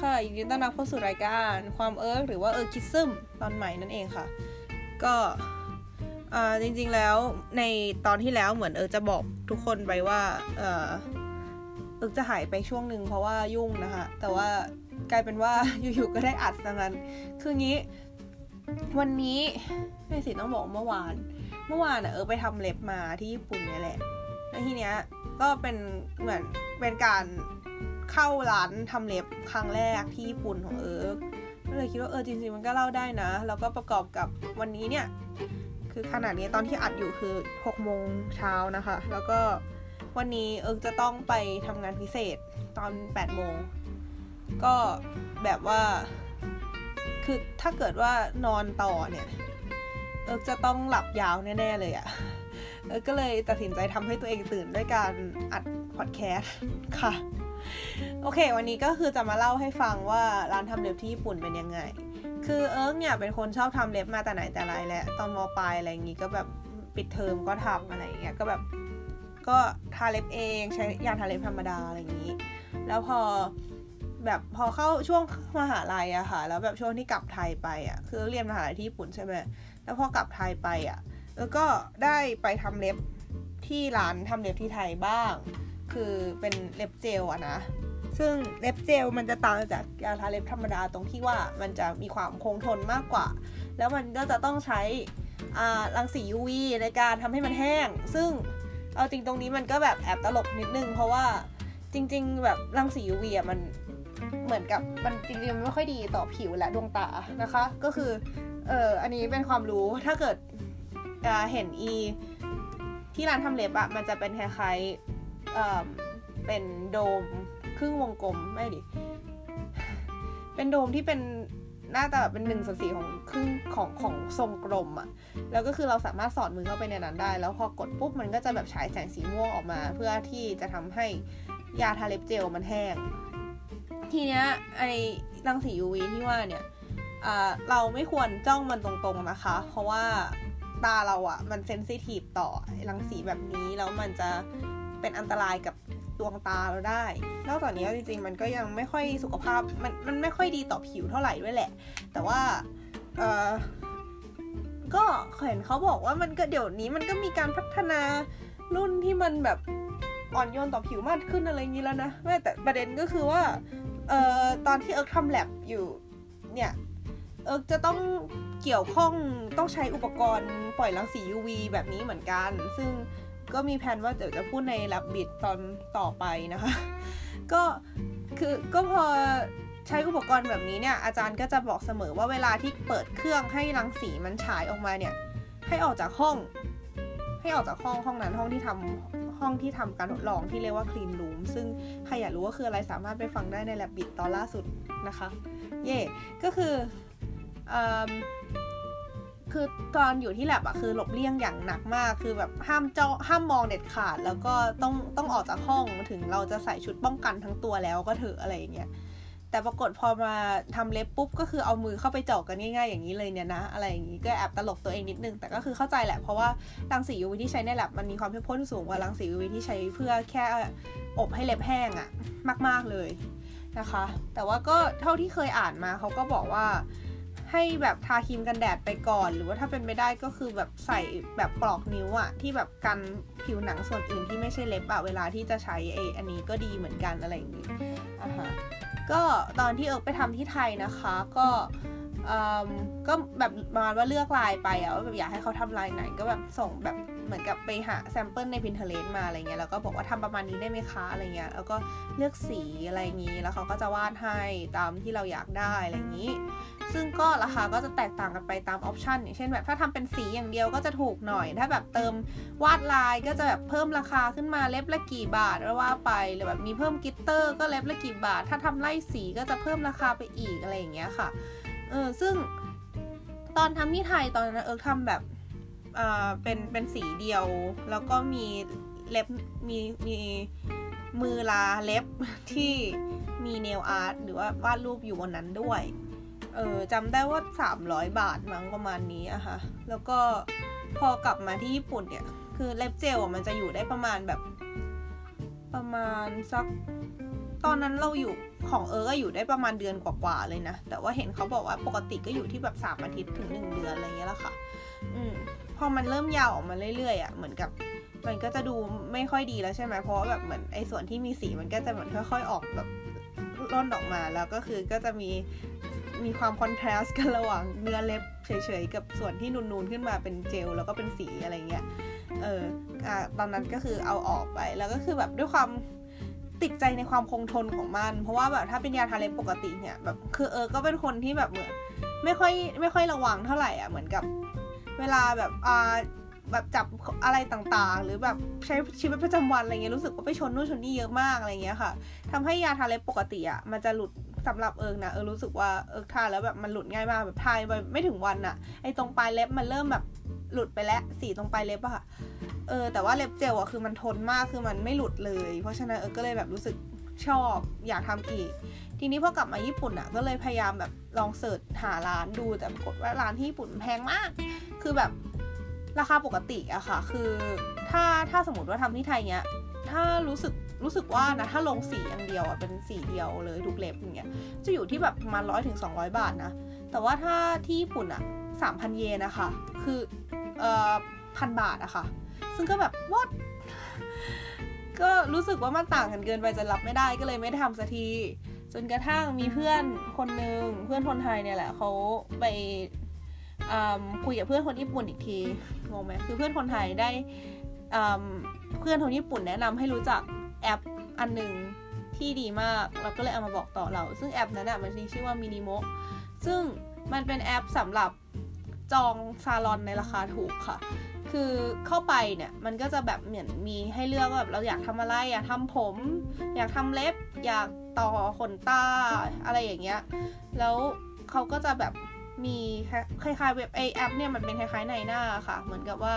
ค่ะยินดีต้อนรับเข้าสู่รายการความเอิร์กหรือว่า ERKism ตอนใหม่นั่นเองค่ะ ก็จริงๆแล้วในตอนที่แล้วเหมือนเอิร์กจะบอกทุกคนไปว่าเออเอิร์กจะหายไปช่วงหนึ่งเพราะว่ายุ่งนะคะแต่ว่ากลายเป็นว่าอยู่ๆก็ได้อัดดังนั้น คืองี้ วันนี้ไม่สิต้องบอกเมื่อวาน เมื่อวานเอิร์กไปทำเล็บมาที่ญี่ปุ่นนี่แหละแล้วทีเนี้ยก็เป็นเหมือนเป็นการ เข้าร้านทำเล็บครั้งแรกที่ญี่ปุ่นของเอิร์กก็เลยคิดว่าเออจริงๆมันก็เล่าได้นะ แล้วก็ประกอบกับวันนี้เนี่ย คือขณะนี้ตอนที่อัดอยู่คือ6โมงเช้านะคะ แล้วก็วันนี้เอิร์กจะต้องไปทำงานพิเศษตอน8โมงก็แบบว่า คือถ้าเกิดว่านอนต่อเนี่ย เอิร์กจะต้องหลับยาวแน่ๆเลยอะเอิร์กก็เลยตัดสินใจทำให้ตัวเองตื่นด้วยการอัดพอดแคสต์ค่ะ โอเค วันนี้ก็คือจะมาเล่าให้ฟังว่าร้านทำเล็บที่ญี่ปุ่นเป็นยังไง คือเอิร์กเนี่ยเป็นคนชอบทำเล็บมาแต่ไหนแต่ไรแหละตอนมปลายอะไรอย่างงี้ก็แบบปิดเทอมก็ทำอะไรอย่างเงี้ยก็แบบก็ทาเล็บเองใช้ยาทาเล็บธรรมดาอะไรอย่างงี้ แล้วพอแบบพอเข้าช่วงมหาลัยอะค่ะ แล้วแบบช่วงที่กลับไทยไปอะคือเรียนมหาลัยที่ญี่ปุ่นใช่ไหมแล้วพอกลับไทยไปอะแล้วก็ได้ไปทำเล็บที่ร้านทำเล็บที่ไทยบ้าง คือเป็นเล็บเจลอะนะ ซึ่งเล็บเจลมันจะต่างจากยาทาเล็บธรรมดาตรงที่ว่ามันจะมีความคงทนมากกว่า แล้วมันก็จะต้องใช้รังสี UV ในการทำให้มันแห้ง ซึ่งเอาจริงตรงนี้มันก็แบบแอบตลกนิดนึง เพราะว่าจริง ๆ แบบรังสี UV อะมันเหมือนกับมันจริงๆมันไม่ค่อยดีต่อผิวและดวงตานะคะ ก็คือเอออันนี้เป็นความรู้ถ้าเกิดเห็นอีที่ร้านทำเล็บอะมันจะเป็นคล้าย เป็นโดมครึ่งวงกลมไม่ดิ เป็นโดมที่เป็นหน้าตาแบบเป็นหนึ่งส่วนสี่ของครึ่งของของทรงกลมอะ่ะ แล้วก็คือเราสามารถสอดมือเข้าไปในนั้นได้ แล้วพอกดปุ๊บมันก็จะแบบฉายแสงสีม่วงออกมา เพื่อที่จะทำให้ยาทาเล็บเจลมันแห้ง ทีเนี้ยไอรังสี UV ที่ว่าเนี่ยเราไม่ควรจ้องมันตรงๆนะคะ เพราะว่าตาเราอะ่ะมันเซนซิทีฟต่อรังสีแบบนี้แล้วมันจะ เป็นอันตรายกับดวงตาเราได้ นอกจากนี้จริงๆ มันก็ยังไม่ค่อยสุขภาพมันมันไม่ค่อยดีต่อผิวเท่าไหร่ด้วยแหละ แต่ว่าเออก็เห็นเขาบอกว่ามันก็เดี๋ยวนี้มันก็มีการพัฒนารุ่นที่มันแบบอ่อนโยนต่อผิวมากขึ้นอะไรอย่างนี้แล้วนะแม่แต่ประเด็นก็คือว่าเอ่อตอนที่เอิร์กทำแลบอยู่เนี่ยเอิร์กจะต้องเกี่ยวข้องต้องใช้อุปกรณ์ปล่อยรังสี UV แบบนี้เหมือนกัน ซึ่ง ก็มีแผนว่าเดี๋ยวจะพูดในลับบิดตอนต่อไปนะคะ ก็คือก็พอใช้อุปกรณ์แบบนี้เนี่ยอาจารย์ก็จะบอกเสมอว่าเวลาที่เปิดเครื่องให้รังสีมันฉายออกมาเนี่ยให้ออกจากห้อง ให้ออกจากห้องห้องนั้นห้องที่ทำห้องที่ทำการทดลองที่เรียกว่าคลีนรูมซึ่งใครอยากรู้ว่าคืออะไรสามารถไปฟังได้ในแลบบิดตอนล่าสุดนะคะ เย่ก็คือ คือตอนอยู่ที่แลบอะคือหลบเลี่ยงอย่างหนักมาก คือแบบห้ามเจ้าห้ามมองเด็ดขาด แล้วก็ต้องต้องออกจากห้องถึงเราจะใส่ชุดป้องกันทั้งตัวแล้วก็เถอะอะไรอย่างเงี้ยแต่ปรากฏพอมาทำเล็บปุ๊บก็คือเอามือเข้าไปเจาะกันง่ายๆอย่างนี้เลยเนี่ยนะ อะไรอย่างนี้ก็แอบตลกตัวเองนิดนึง แต่ก็คือเข้าใจแหละเพราะว่ารังสี UV ที่ใช้ในแลบมันมีความเข้มข้นสูงกว่ารังสี UV ที่ใช้เพื่อแค่อบให้เล็บแห้งอะมากๆเลยนะคะ แต่ว่าก็เท่าที่เคยอ่านมาเขาก็บอกว่า ให้แบบทาครีมกันแดดไปก่อน หรือว่าถ้าเป็นไม่ได้ก็คือแบบใส่แบบปลอกนิ้วอะที่แบบกันผิวหนังส่วนอื่นที่ไม่ใช่เล็บอะเวลาที่จะใช้ไออันนี้ก็ดีเหมือนกันอะไรอย่างนี้อะฮะก็ตอนที่เอิร์กไปทำที่ไทยนะคะก็ก็แบบมาว่าเลือกลายไปอะว่าแบบอยากให้เขาทำลายไหนก็แบบส่งแบบ เหมือนกับไปหา sample ใน Pinterest มาอะไรเงี้ยแล้วก็บอกว่าทำประมาณนี้ได้ไหมคะอะไรเงี้ยแล้วก็เลือกสีอะไรงี้แล้วเขาก็จะวาดให้ตามที่เราอยากได้อะไรอย่างนี้ ซึ่งก็ราคาก็จะแตกต่างกันไปตาม option อย่างเช่นแบบถ้าทำเป็นสีอย่างเดียวก็จะถูกหน่อย ถ้าแบบเติมวาดลายก็จะแบบเพิ่มราคาขึ้นมาเล็บละกี่บาทแล้วว่าไปหรือแบบมีเพิ่ม glitter ก็เล็บละกี่บาท ถ้าทำไล่สีก็จะเพิ่มราคาไปอีกอะไรอย่างเงี้ยค่ะเออซึ่งตอนทำที่ไทยตอนนั้นเอิร์กทำแบบ อ่าเป็นเป็นสีเดียว แล้วก็มีเล็บมีมีมือละเล็บที่มี nail art หรือว่าวาดรูปอยู่บนนั้นด้วย เออจำได้ว่า 300 บาทมั้งประมาณนี้อะค่ะ แล้วก็พอกลับมาที่ญี่ปุ่นเนี่ย คือเล็บเจลมันจะอยู่ได้ประมาณแบบ ประมาณสัก ตอนนั้นเราอยู่ของเออก็อยู่ได้ประมาณเดือนกว่าๆเลยนะ แต่ว่าเห็นเขาบอกว่าปกติก็อยู่ที่แบบสามอาทิตย์ถึงหนึ่งเดือนอะไรเงี้ยแหละค่ะ อืม อมันเริ่มยาวออกมาเรื่อยๆอะเหมือนกับ มันก็จะดูไม่ค่อยดีแล้วใช่ไหมเพราะแบบเหมือนไอ้ส่วนที่มีสีมันก็จะเหมือนค่อยๆออกแบบร่นออกมาแล้วก็คือก็จะมีมีความคอนทราสต์กันระหว่างเนื้อเล็บเฉยๆกับส่วนที่นูนๆขึ้นมาเป็นเจลแล้วก็เป็นสีอะไรเงี้ย เอออ่าตอนนั้นก็คือเอาออกไปแล้วก็คือแบบด้วยความติดใจในความคงทนของมัน เพราะว่าแบบถ้าเป็นยาทาเล็บปกติเนี่ยแบบคือเออก็เป็นคนที่แบบเหมือนไม่ค่อยไม่ค่อยระวังเท่าไหร่อะเหมือนกับ เวลาแบบอ่าแบบจับอะไรต่างๆ หรือแบบใช้ชีวิตประจำวันอะไรเงี้ยรู้สึกว่าไปชนนู่นชนนี่เยอะมากอะไรเงี้ยค่ะทำให้ยาทาเล็บปกติอะมันจะหลุดสำหรับเอิงนะเออรู้สึกว่าเออทาแล้วแบบมันหลุดง่ายมากแบบทายไปไม่ถึงวันอะไอ้ตรงปลายเล็บมันเริ่มแบบหลุดไปแล้วสีตรงปลายเล็บอะค่ะเออแต่ว่าเล็บเจลอะคือมันทนมากคือมันไม่หลุดเลย เพราะฉะนั้นเออก็เลยแบบรู้สึก ชอบอยากทำอีก ทีนี้พอกลับมาญี่ปุ่นอะก็เลยพยายามแบบลองเสิร์ชหาร้านดูแต่ปรากฏว่าร้านที่ญี่ปุ่นแพงมาก คือแบบราคาปกติอะค่ะ คือถ้าถ้าสมมติว่าทำที่ไทยเนี้ย ถ้ารู้สึกรู้สึกว่านะถ้าลงสีอย่างเดียวอะเป็นสีเดียวเลยทุกเล็บอย่างเงี้ยจะอยู่ที่แบบประมาณร้อยถึงสองร้อยบาทนะ แต่ว่าถ้าที่ญี่ปุ่นอะสามพันเยนนะคะ คือเอ่อพันบาทอะค่ะ ซึ่งก็แบบว a ก็รู้สึกว่ามันต่างกันเกินไปจะรับไม่ได้ก็เลยไม่ทำสักที จนกระทั่งมีเพื่อนคนหนึ่งเพื่อนคนไทยเนี่ยแหละเขาไปคุยกับเพื่อนคนญี่ปุ่นอีกทีงงไหมคือเพื่อนคนไทยได้เพื่อนคนญี่ปุ่นแนะนำให้รู้จักแอปอันหนึ่งที่ดีมากเราก็เลยเอามาบอกต่อเรา ซึ่งแอปนั้นอะมันมีชื่อว่ามินิโมซึ่งมันเป็นแอปสำหรับจองซาลอนในราคาถูกค่ะ คือเข้าไปเนี่ยมันก็จะแบบเหมือนมีให้เลือกว่าแบบเราอยากทำอะไรอยากทำผม อยากทำเล็บ อยากต่อขนตาอะไรอย่างเงี้ย แล้วเขาก็จะแบบมีคล้ายๆเว็บไอแอปเนี่ยมันเป็นคล้ายๆในหน้าค่ะ เหมือนกับว่า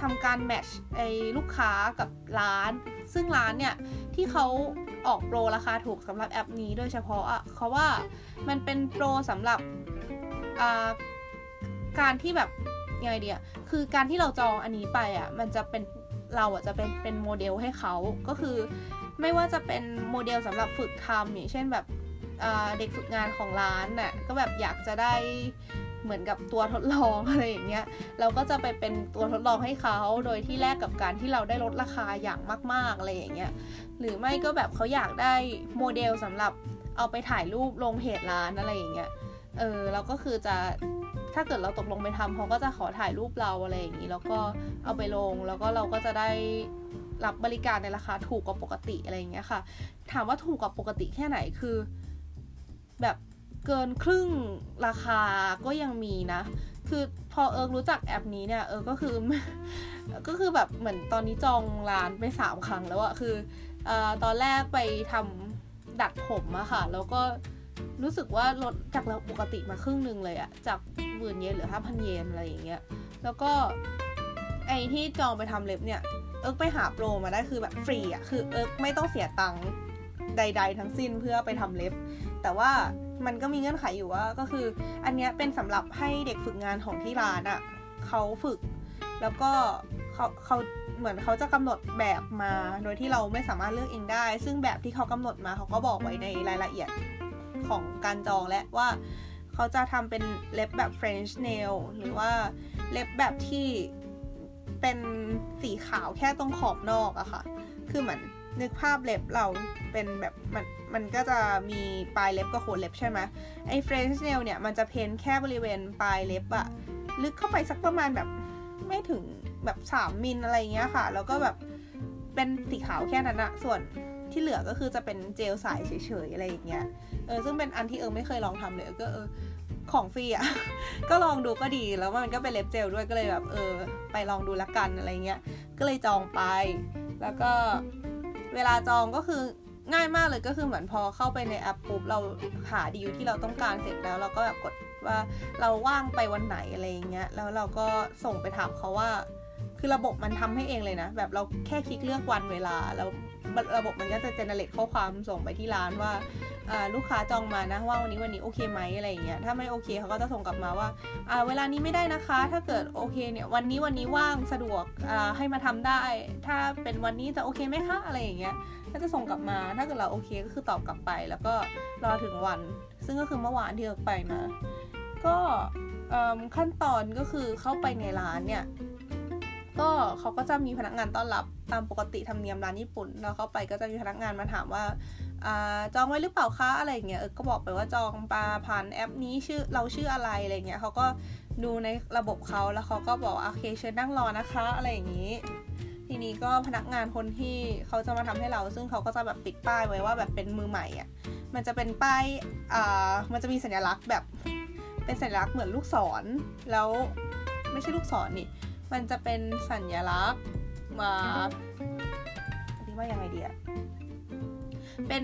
ทำการ match ไอ้ลูกค้ากับร้าน ซึ่งร้านเนี่ยที่เขาออกโปรราคาถูกสำหรับแอปนี้โดยเฉพาะอะเขาว่ามันเป็นโปรสำหรับการที่แบบ ยังไงดีอะคือการที่เราจองอันนี้ไปอะมันจะเป็นเราอะจะเป็นเป็นโมเดลให้เขาก็คือ ไม่ว่าจะเป็นโมเดลสำหรับฝึกทำอย่างเช่นแบบเด็กฝึกงานของร้านน่ะก็แบบอยากจะได้เหมือนกับตัวทดลองอะไรอย่างเงี้ยเราก็จะไปเป็นตัวทดลองให้เขาโดยที่แลกกับการที่เราได้ลดราคาอย่างมาก ๆอะไรอย่างเงี้ยหรือไม่ก็แบบเขาอยากได้โมเดลสำหรับเอาไปถ่ายรูปลงเพจร้านอะไรอย่างเงี้ยเออเราก็คือจะ ถ้าเกิดเราตกลงไปทำเขาก็จะขอถ่ายรูปเราอะไรอย่างนี้ แล้วก็เอาไปลงแล้วก็เราก็จะได้รับบริการในราคาถูกกว่าปกติอะไรอย่างเงี้ยค่ะ ถามว่าถูกกว่าปกติแค่ไหนคือ แบบเกินครึ่งราคาก็ยังมีนะ คือพอเอิร์กรู้จักแอปนี้เนี่ยเอิร์กก็คือก็คือแบบเหมือนตอนนี้จองร้านไปสามครั้งแล้วอะคือตอนแรกไปทำดัดผมอะค่ะ แล้วก็ รู้สึกว่าลดจากราคาปกติมาครึ่งหนึ่งเลยอะจากหมื่นเยนเหลือห้าพันเยนอะไรอย่างเงี้ย แล้วก็ไอ้ที่จองไปทำเล็บเนี่ย เอิร์กไปหาโปรมาได้คือแบบฟรีอะคือเอิร์กไม่ต้องเสียตังค์ใด ๆ ทั้งสิ้นเพื่อไปทำเล็บ แต่ว่ามันก็มีเงื่อนไขอยู่ว่าก็คืออันนี้เป็นสำหรับให้เด็กฝึกงานของที่ร้านอะ่ะเขาฝึก แล้วก็เขาเขาเหมือนเขาจะกำหนดแบบมา โดยที่เราไม่สามารถเลือกเองได้ ซึ่งแบบที่เขากำหนดมาเขาก็บอกไว้ในรายละเอียด ของการจองและว่าเขาจะทำเป็นเล็บแบบ French nail หรือว่าเล็บแบบที่เป็นสีขาวแค่ตรงขอบนอกอะค่ะ คือเหมือนนึกภาพเล็บเราเป็นแบบมันมันก็จะมีปลายเล็บกับโคนเล็บใช่ไหมไอ้ French nail เนี่ยมันจะ paint แค่บริเวณปลายเล็บอะลึกเข้าไปสักประมาณแบบไม่ถึงแบบสามมิลอะไรเงี้ยค่ะ แล้วก็แบบเป็นสีขาวแค่นั้นอะส่วน ที่เหลือก็คือจะเป็นเจลใสเฉยๆอะไรอย่างเงี้ยเออซึ่งเป็นอันที่เอิร์กไม่เคยลองทำเลยก็เออของฟรีอะก็ลองดูก็ดีแล้วมันก็เป็นเล็บเจลด้วยก็เลยแบบเออ ไปลองดูละกันอะไรเงี้ย ก็เลยจองไป แล้วก็เวลาจองก็คือง่ายมากเลยก็คือเหมือนพอเข้าไปในแอปปุ๊บเราหาดีลที่เราต้องการเสร็จแล้วเราก็แบบกดว่าเราว่างไปวันไหนอะไรเงี้ย แล้วเราก็ส่งไปถามเขาว่า คือระบบมันทำให้เองเลยนะ แบบเราแค่คลิกเลือกวันเวลาแล้วระบบมันก็จะเจเนเรตข้อความส่งไปที่ร้านว่าลูกค้าจองมานะว่าวันนี้วันนี้โอเคไหมอะไรอย่างเงี้ยถ้าไม่โอเคเขาก็จะส่งกลับมาว่าเวลานี้ไม่ได้นะคะ ถ้าเกิดโอเคเนี่ยวันนี้วันนี้ว่างสะดวกให้มาทำได้ ถ้าเป็นวันนี้จะโอเคไหมคะอะไรอย่างเงี้ยก็จะส่งกลับมาถ้าเกิดเราโอเคก็คือตอบกลับไป แล้วก็รอถึงวัน ซึ่งก็คือเมื่อวานที่เราไปมา ก็ขั้นตอนก็คือเข้าไปในร้านเนี่ย ก็เขาก็จะมีพนักงานต้อนรับตามปกติธรรมเนียมร้านญี่ปุ่นแล้วเข้าไปก็จะมีพนักงานมาถามว่าอจองไว้หรือเปล่าคะอะไรเงี้ยเออก็บอกไปว่าจองปลาผ่านแอปนี้ชื่อเราชื่ออะไรอะไรเงี้ยเขาก็ดูในระบบเขาแล้วเขาก็บอกโอเคเชิญนั่งรอนะคะอะไรอย่างนี้ ทีนี้ก็พนักงานคนที่เขาจะมาทำให้เรา ซึ่งเขาก็จะแบบปิดป้ายไว้ว่าแบบเป็นมือใหม่อะมันจะเป็นป้ายอ่ามันจะมีสัญลักษณ์แบบเป็นสัญลักษณ์เหมือนลูกศรแล้วไม่ใช่ลูกศรนี่ มันจะเป็นสัญลักษณ์มาอธิบายยังไงดีอะเป็น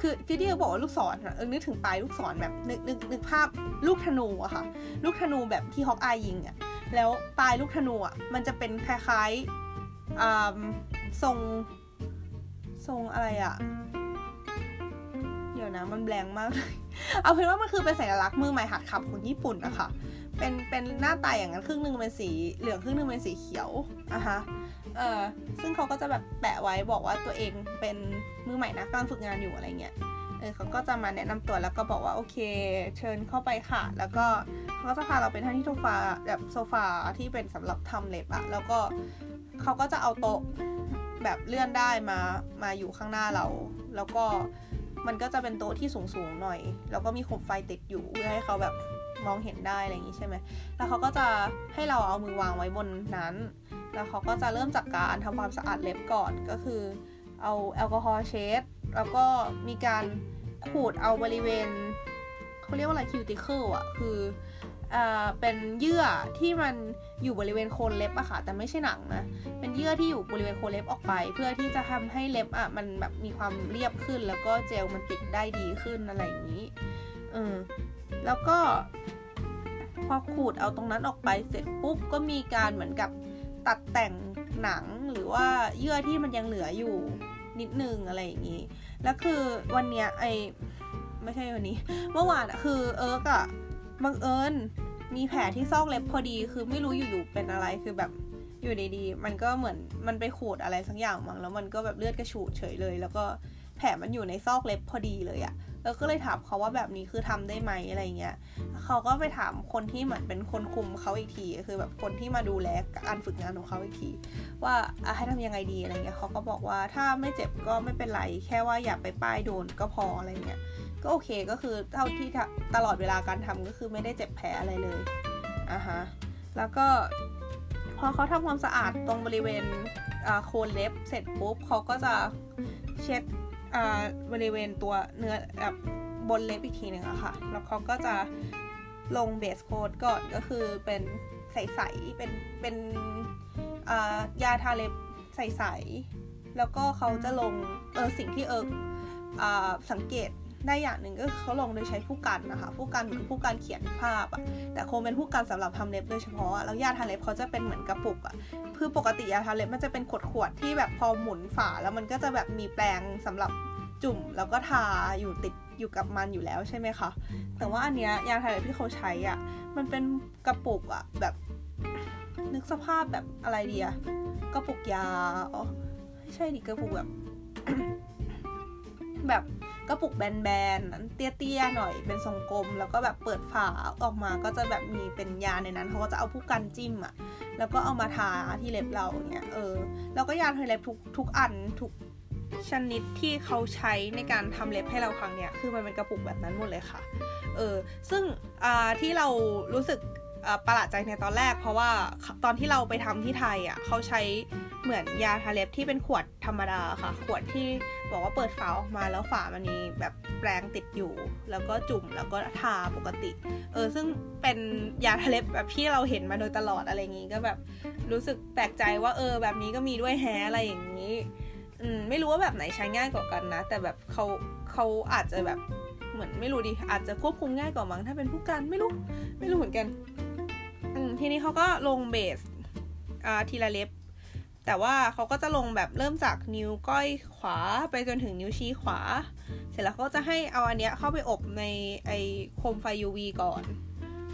คือคือที่เขาบอกว่าลูกศรเออนึกถึงปลายลูกศรแบบนึกนึกนึกภาพลูกธนูอะค่ะ ลูกธนูแบบที่ฮอกอายยิงอะแล้วปลายลูกธนูอะมันจะเป็นคล้ายๆทรงทรงอะไรอะเดี๋ยวนะมันแบงมากเลยเอาเป็นว่ามันคือเป็นสัญลักษณ์มือใหม่หัดขับของญี่ปุ่นนะคะ เป็นเป็นหน้าตาอย่างนั้นครึ่งหนึ่งเป็นสีเหลืองครึ่งหนึ่งเป็นสีเขียวอะฮะเออซึ่งเขาก็จะแบบแปะไว้บอกว่าตัวเองเป็นมือใหม่นะกำลังฝึกงานอยู่อะไรเงี้ยเออเขาก็จะมาแนะนำตัวแล้วก็บอกว่าโอเค เชิญเข้าไปค่ะ แล้วก็เขาก็จะพาเราไปที่โซฟาแบบโซฟาที่เป็นสำหรับทำเล็บอะแล้วก็เขาก็จะเอาโต๊ะแบบเลื่อนได้มามาอยู่ข้างหน้าเรา แล้วก็มันก็จะเป็นโต๊ะที่สูงๆหน่อย แล้วก็มีโคมไฟติดอยู่เพื่อให้เขาแบบ มองเห็นได้อะไรอย่างนี้ใช่ไหมแล้วเขาก็จะให้เราเอามือวางไว้บนนั้น แล้วเขาก็จะเริ่มจากการทำความสะอาดเล็บก่อนก็คือ เอาแอลกอฮอล์เช็ดแล้วก็มีการขูดเอาบริเวณเขาเรียกว่าอะไรคิวติเคิลอะคืออ่าเป็นเยื่อที่มันอยู่บริเวณโคนเล็บอะค่ะแต่ไม่ใช่หนังนะเป็นเยื่อที่อยู่บริเวณโคนเล็บออกไป เพื่อที่จะทำให้เล็บอะมันแบบมีความเรียบขึ้น แล้วก็เจลมันติดได้ดีขึ้นอะไรอย่างนี้เออ แล้วก็พอขูดเอาตรงนั้นออกไปเสร็จปุ๊บก็มีการเหมือนกับตัดแต่งหนังหรือว่าเยื่อที่มันยังเหลืออยู่นิดนึงอะไรอย่างนี้ แล้วคือวันเนี้ยไอไม่ใช่วันนี้ เมื่อวานอะคือเอิร์กอะบังเอิญมีแผลที่ซอกเล็บพอดี คือไม่รู้อยู่ๆเป็นอะไรคือแบบอยู่ดีๆ มันก็เหมือนมันไปขูดอะไรสักอย่างมั้งแล้วมันก็แบบเลือดกระฉูดเฉยเลย แล้วก็ แผลมันอยู่ในซอกเล็บพอดีเลยอะแล้วก็เลยถามเขาว่าแบบนี้คือทำได้ไหมอะไรเงี้ย เขาก็ไปถามคนที่เหมือนเป็นคนคุมเขาอีกที คือแบบคนที่มาดูแลการฝึกงานของเขาอีกที ว่าให้ทำยังไงดีอะไรเงี้ย เขาก็บอกว่าถ้าไม่เจ็บก็ไม่เป็นไร แค่ว่าอย่าไปป้ายโดนก็พออะไรเงี้ย ก็โอเคก็คือเท่าที่ตลอดเวลาการทำก็คือไม่ได้เจ็บแผลอะไรเลย อะฮะ แล้วก็พอเขาทำความสะอาดตรงบริเวณโคนเล็บเสร็จปุ๊บเขาก็จะเช็ด บริเวณตัวเนื้อแบบบนเล็บอีกทีหนึ่งอะค่ะ แล้วเขาก็จะลง base coat ก่อนก็คือเป็นใสๆเป็นเป็นยาทาเล็บใสๆแล้วก็เขาจะลงเออสิ่งที่เอิร์กสังเกตได้อย่างหนึ่งก็เขาลงโดยใช้พู่กันนะคะพู่กันเหมือนพู่กันเขียนภาพอะแต่คงเป็นพู่กันสำหรับทำเล็บโดยเฉพาะแล้วยาทาเล็บเขาจะเป็นเหมือนกระปุกอะคือปกติยาทาเล็บมันจะเป็นขวดๆที่แบบพอหมุนฝาแล้วมันก็จะแบบมีแปรงสำหรับ จุ่มแล้วก็ทาอยู่ติดอยู่กับมันอยู่แล้วใช่ไหมคะ แต่ว่าอันเนี้ยยาทาเล็บที่เขาใช้อะ มันเป็นกระปุกอะแบบนึกสภาพแบบอะไรดีอะกระปุกยาอ๋อไม่ใช่ดิกระปุกแบบ แบบกระปุกแบนๆเตี้ยๆหน่อยเป็นทรงกลม แล้วก็แบบเปิดฝาออกมาก็จะแบบมีเป็นยาในนั้นเขาก็จะเอาผู้กันจิ้มอะแล้วก็เอามาทาที่เล็บเราเงี้ยเออแล้วก็ยาทาเล็บทุกทุกอันทุก ชนิดที่เขาใช้ในการทำเล็บให้เราครั้งเนี้ยคือมันเป็นกระปุกแบบนั้นหมดเลยค่ะ เออซึ่งที่เรารู้สึกประหลาดใจในตอนแรก เพราะว่าตอนที่เราไปทำที่ไทยอะเขาใช้เหมือนยาทาเล็บที่เป็นขวดธรรมดาค่ะ ขวดที่บอกว่าเปิดฝาออกมาแล้วฝามันมีแบบแปรงติดอยู่ แล้วก็จุ่มแล้วก็ทาปกติ เออซึ่งเป็นยาทาเล็บแบบที่เราเห็นมาโดยตลอดอะไรอย่างงี้ก็แบบรู้สึกแปลกใจว่าเออแบบนี้ก็มีด้วยแฮอะไรอย่างนี้ อืมไม่รู้ว่าแบบไหนใช้ง่ายกว่ากันนะ แต่แบบเขาเขาอาจจะแบบเหมือนไม่รู้ดิอาจจะควบคุมง่ายกว่ามั้งถ้าเป็นผู้กันไม่รู้ ไม่รู้เหมือนกันอืมทีนี้เขาก็ลงเบสอ่าทีละเล็บ แต่ว่าเขาก็จะลงแบบเริ่มจากนิ้วก้อยขวาไปจนถึงนิ้วชี้ขวา เสร็จแล้วเขาจะให้เอาอันเนี้ยเข้าไปอบในไอโคมไฟ UV ก่อน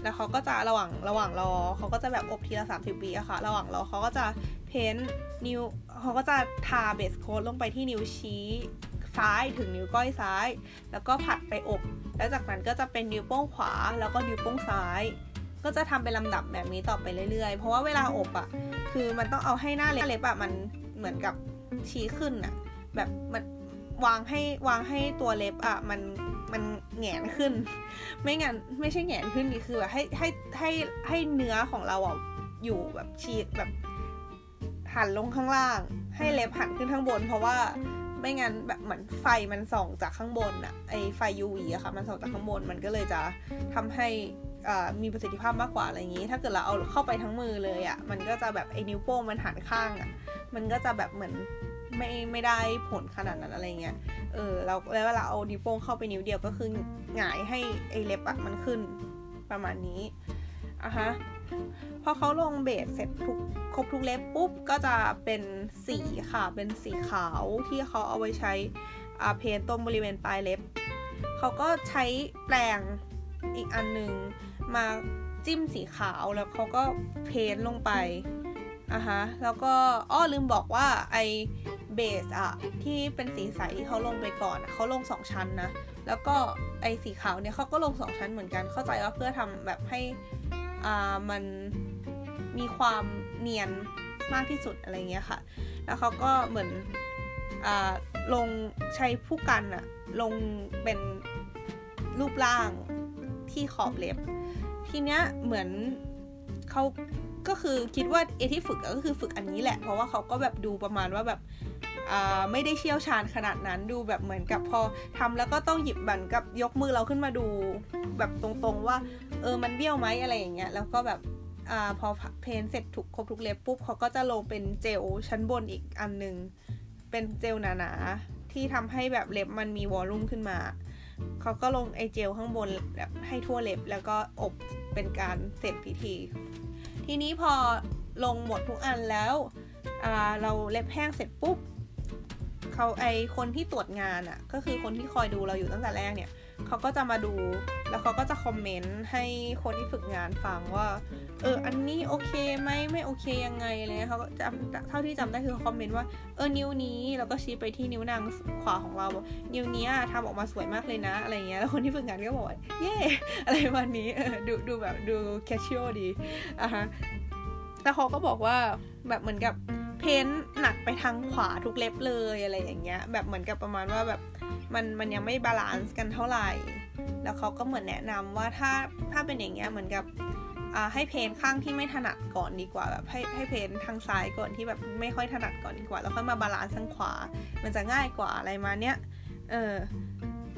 แล้วเขาก็จะระหว่างระหว่างรอเขาก็จะแบบอบทีละ 30วิอะค่ะ ระหว่างรอเขาก็จะเพ้นนิ้วเขาก็จะทาเบสโค้ดลงไปที่นิ้วชี้ซ้ายถึงนิ้วก้อยซ้าย แล้วก็ผัดไปอบ แล้วจากนั้นก็จะเป็นนิ้วโป้งขวา แล้วก็นิ้วโป้งซ้าย ก็จะทำเป็นลำดับแบบนี้ต่อไปเรื่อยๆ เพราะว่าเวลาอบอะคือมันต้องเอาให้หน้าเล็บอะมันเหมือนกับชี้ขึ้นอะแบบมัน วางให้วางให้ตัวเล็บอะมันมันแงนขึ้น ไม่งั้นไม่ใช่แงนขึ้นนี่คือแบบให้ให้ให้ให้เนื้อของเราอะอยู่แบบชีแบบหันลงข้างล่าง ให้เล็บหันขึ้นข้างบน เพราะว่าไม่งั้นแบบเหมือนไฟมันส่องจากข้างบนอะไอไฟ UV อะค่ะ มันส่องจากข้างบนมันก็เลยจะทำให้มีประสิทธิภาพมากกว่าอะไรอย่างนี้ ถ้าเกิดเราเอาเข้าไปทั้งมือเลยอะ่ะมันก็จะแบบไอนิ้วโป้งมันหันข้างอะมันก็จะแบบเหมือน ไม่ไม่ได้ผลขนาดนั้นอะไรเงี้ย เออเราแล้วเวลาเอานิ้วโป้งเข้าไปนิ้วเดียวก็คือหงายให้ไอเล็บอะมันขึ้นประมาณนี้อะฮะพอเขาลงเบสเสร็จทุกครบทุกเล็บปุ๊บก็จะเป็นสีค่ะเป็นสีขาวที่เขาเอาไว้ใช้อาเพนตรงบริเวณปลายเล็บ เขาก็ใช้แปรงอีกอันหนึ่งมาจิ้มสีขาวแล้วเขาก็เพนลงไป อะฮะ แล้วก็อ้อลืมบอกว่าไอเบสอะที่เป็นสีใสที่เขาลงไปก่อนเขาลงสองชั้นนะ แล้วก็ไอสีขาวเนี่ยเขาก็ลงสองชั้นเหมือนกัน เข้าใจว่าเพื่อทำแบบให้อ่ามันมีความเนียนมากที่สุดอะไรเงี้ยค่ะ แล้วเขาก็เหมือนอ่าลงใช้ผู้กันอะลงเป็นรูปร่างที่ขอบเล็บ ทีเนี้ยเหมือนเขา ก็คือคิดว่าเอที่ฝึกก็คือฝึกอันนี้แหละ เพราะว่าเขาก็แบบดูประมาณว่าแบบไม่ได้เชี่ยวชาญขนาดนั้นดูแบบเหมือนกับพอทำแล้วก็ต้องหยิบบันกับยกมือเราขึ้นมาดู แบบตรงๆว่า เออมันเบี้ยวไหมอะไรอย่างเงี้ยแล้วก็แบบอพอเพนเสร็จถูกครบทุกเล็บปุ๊บเขาก็จะลงเป็นเจลชั้นบนอีกอันนึง เป็นเจลหนาๆที่ทำให้แบบเล็บมันมีวอลลุ่มขึ้นมาเขาก็ลงไอเจลข้างบนแบบให้ทั่วเล็บแล้วก็อบเป็นการเสร็จพิธี ทีนี้พอลงหมดทุกอันแล้วเราเล็บแห้งเสร็จปุ๊บ เขาไอคนที่ตรวจงานอะ่ะ ก็คือคนที่คอยดูเราอยู่ตั้งแต่แรกเนี่ยเขาก็จะมาดู แล้วเขาก็จะคอมเมนต์ให้คนที่ฝึกงานฟังว่า เออ อันนี้โอเคไหมไม่โอเคยังไงอะไรเงี้ยเขาก็จำเท่าที่จำได้คือคอมเมนต์ว่า เออ นิ้วนี้ แล้วก็ชี้ไปที่นิ้วนางขวาของเรานิ้วนี้ทำออกมาสวยมากเลยนะ อะไรเงี้ย แล้วคนที่ฝึกงานก็บอกว่าเย่อะไรวันนี้ เออ ดูดูแบบดูแคชชิโอดี อะฮะ แล้วเขาก็บอกว่าแบบเหมือนกับ paint หนักไปทางขวาทุกเล็บเลยอะไรอย่างเงี้ย แบบเหมือนกับประมาณว่าแบบมันมันยังไม่ balance กันเท่าไหร่ แล้วเขาก็เหมือนแนะนำว่าถ้าถ้าเป็นอย่างเงี้ยเหมือนกับให้ paint ข้างที่ไม่ถนัดก่อนดีกว่าแบบให้ให้ paint ทางซ้ายก่อนที่แบบไม่ค่อยถนัดก่อนดีกว่า แล้วค่อยมา balance ทางขวา มันจะง่ายกว่าอะไรมาเนี้ยเออ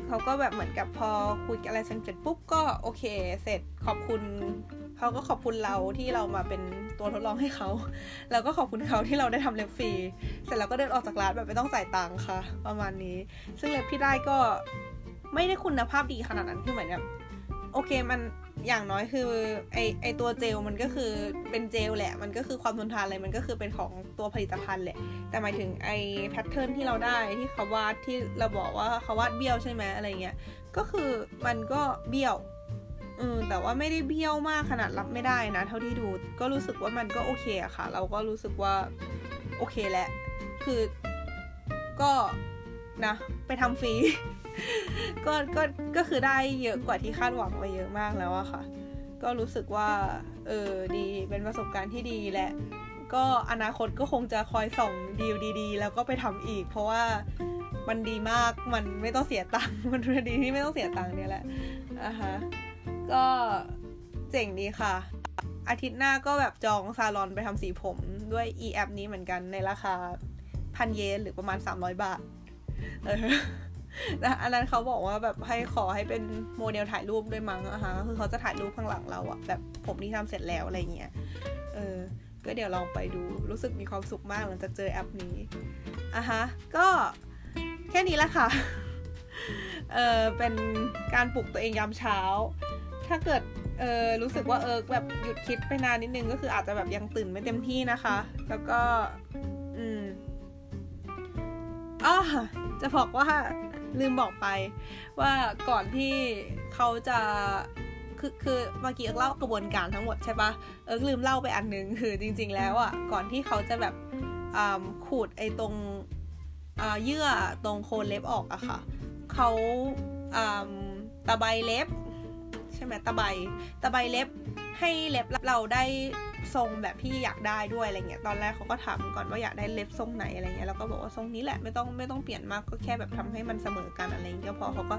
เขาก็แบบเหมือนกับพอคุยอะไรเสร็จปุ๊บก็โอเค เสร็จขอบคุณ เขาก็ขอบคุณเราที่เรามาเป็นตัวทดลองให้เขา แล้วก็ขอบคุณเขาที่เราได้ทำเล็บฟรี เสร็จแล้วก็เดินออกจากร้านแบบไม่ต้องจ่ายตังค์ค่ะ ประมาณนี้ ซึ่งเล็บที่ได้ก็ไม่ได้คุณภาพดีขนาดนั้น คือเหมือนแบบโอเคมันอย่างน้อยคือไอไอตัวเจลมันก็คือเป็นเจลแหละ มันก็คือความทนทานอะไรมันก็คือเป็นของตัวผลิตภัณฑ์แหละ แต่หมายถึงไอแพทเทิร์นที่เราได้ที่เขาวาดที่เราบอกว่าเขาวาดเบี้ยวใช่ไหมอะไรเงี้ยก็คือมันก็เบี้ยว อืมแต่ว่าไม่ได้เบี้ยวมากขนาดรับไม่ได้นะ เท่าที่ดูก็รู้สึกว่ามันก็โอเคอะค่ะ เราก็รู้สึกว่าโอเคแหละ คือก็นะ ไปทำฟรี ก็ก็ก็คือได้เยอะกว่าที่คาดหวังไว้เยอะมากแล้วอะค่ะ ก็รู้สึกว่า เออดีเป็นประสบการณ์ที่ดีและ ก็อนาคตก็คงจะคอยส่งดีลดี ๆ แล้วก็ไปทำอีก เพราะว่ามันดีมากมันไม่ต้องเสียตังค์มันดีที่ไม่ต้องเสียตังค์เนี่ยแหละอะฮะ ก็เจ๋งดีค่ะ อาทิตย์หน้าก็แบบจองซาลอนไปทำสีผมด้วย e แอปนี้เหมือนกันในราคาพันเยนหรือประมาณ 300 บาท เออแล้วอันนั้นเขาบอกว่าแบบให้ขอให้เป็นโมเดลถ่ายรูปด้วยมั้งอะฮะคือเขาจะถ่ายรูปข้างหลังเราอะแบบผมที่ทำเสร็จแล้วอะไรเงี้ย เออ ก็เดี๋ยวลองไปดู รู้สึกมีความสุขมากหลังจากเจอแอปนี้อะฮะ ก็แค่นี้ละค่ะ เออเป็นการปลุกตัวเองยามเช้า ถ้าเกิดเออรู้สึกว่าเออแบบหยุดคิดไปนานนิดนึงก็คืออาจจะแบบยังตื่นไม่เต็มที่นะคะ แล้วก็ อืมอ๋อจะบอกว่าลืมบอกไป ว่าก่อนที่เขาจะคือคือเมื่อกี้เอิร์กเล่ากระบวนการทั้งหมดใช่ปะเอิร์กลืมเล่าไปอันนึงคือจริง ๆ แล้วอะก่อนที่เขาจะแบบขูดไอ้ตรงเยื่อตรงโคนเล็บออกอะค่ะเขาตะไบเล็บ ใช่ไหมตะไบตะไบเล็บให้เล็บเราได้ทรงแบบที่อยากได้ด้วยอะไรเงี้ยตอนแรกเขาก็ถามก่อนว่าอยากได้เล็บทรงไหนอะไรเงี้ยแล้วก็บอกว่าทรงนี้แหละไม่ต้องไม่ต้องเปลี่ยนมากก็แค่แบบทำให้มันเสมอกันอะไรเงี้ยพอเขาก็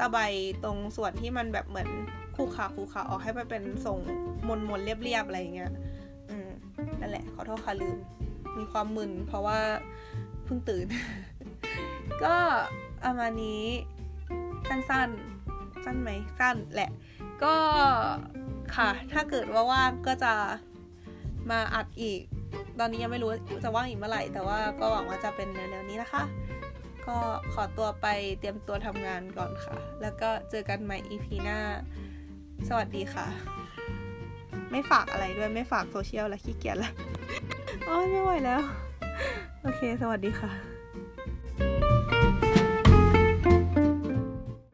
ตะไบตรงส่วนที่มันแบบเหมือนคู่ขาคู่ขาออกให้มันเป็นทรงมนมนเรียบๆอะไรเงี้ยอืมนั่นแหละขอโทษค่ะลืม มีความมึนเพราะว่าเพิ่งตื่น ก็ประมาณนี้สั้นๆสั้นไหมสั้นแหละ ก็ค่ะ ถ้าเกิดว่าว่างก็จะมาอัดอีก ตอนนี้ยังไม่รู้จะว่างอีกเมื่อไหร่ แต่ว่าก็หวังว่าจะเป็นเร็วๆนี้นะคะ ก็ขอตัวไปเตรียมตัวทำงานก่อนค่ะ แล้วก็เจอกันใหม่ EP หน้า สวัสดีค่ะ ไม่ฝากอะไรด้วย ไม่ฝากโซเชียลแล้วขี้เกียจล้วโอ้ยไม่ไหวแล้ว โอเค สวัสดีค่ะ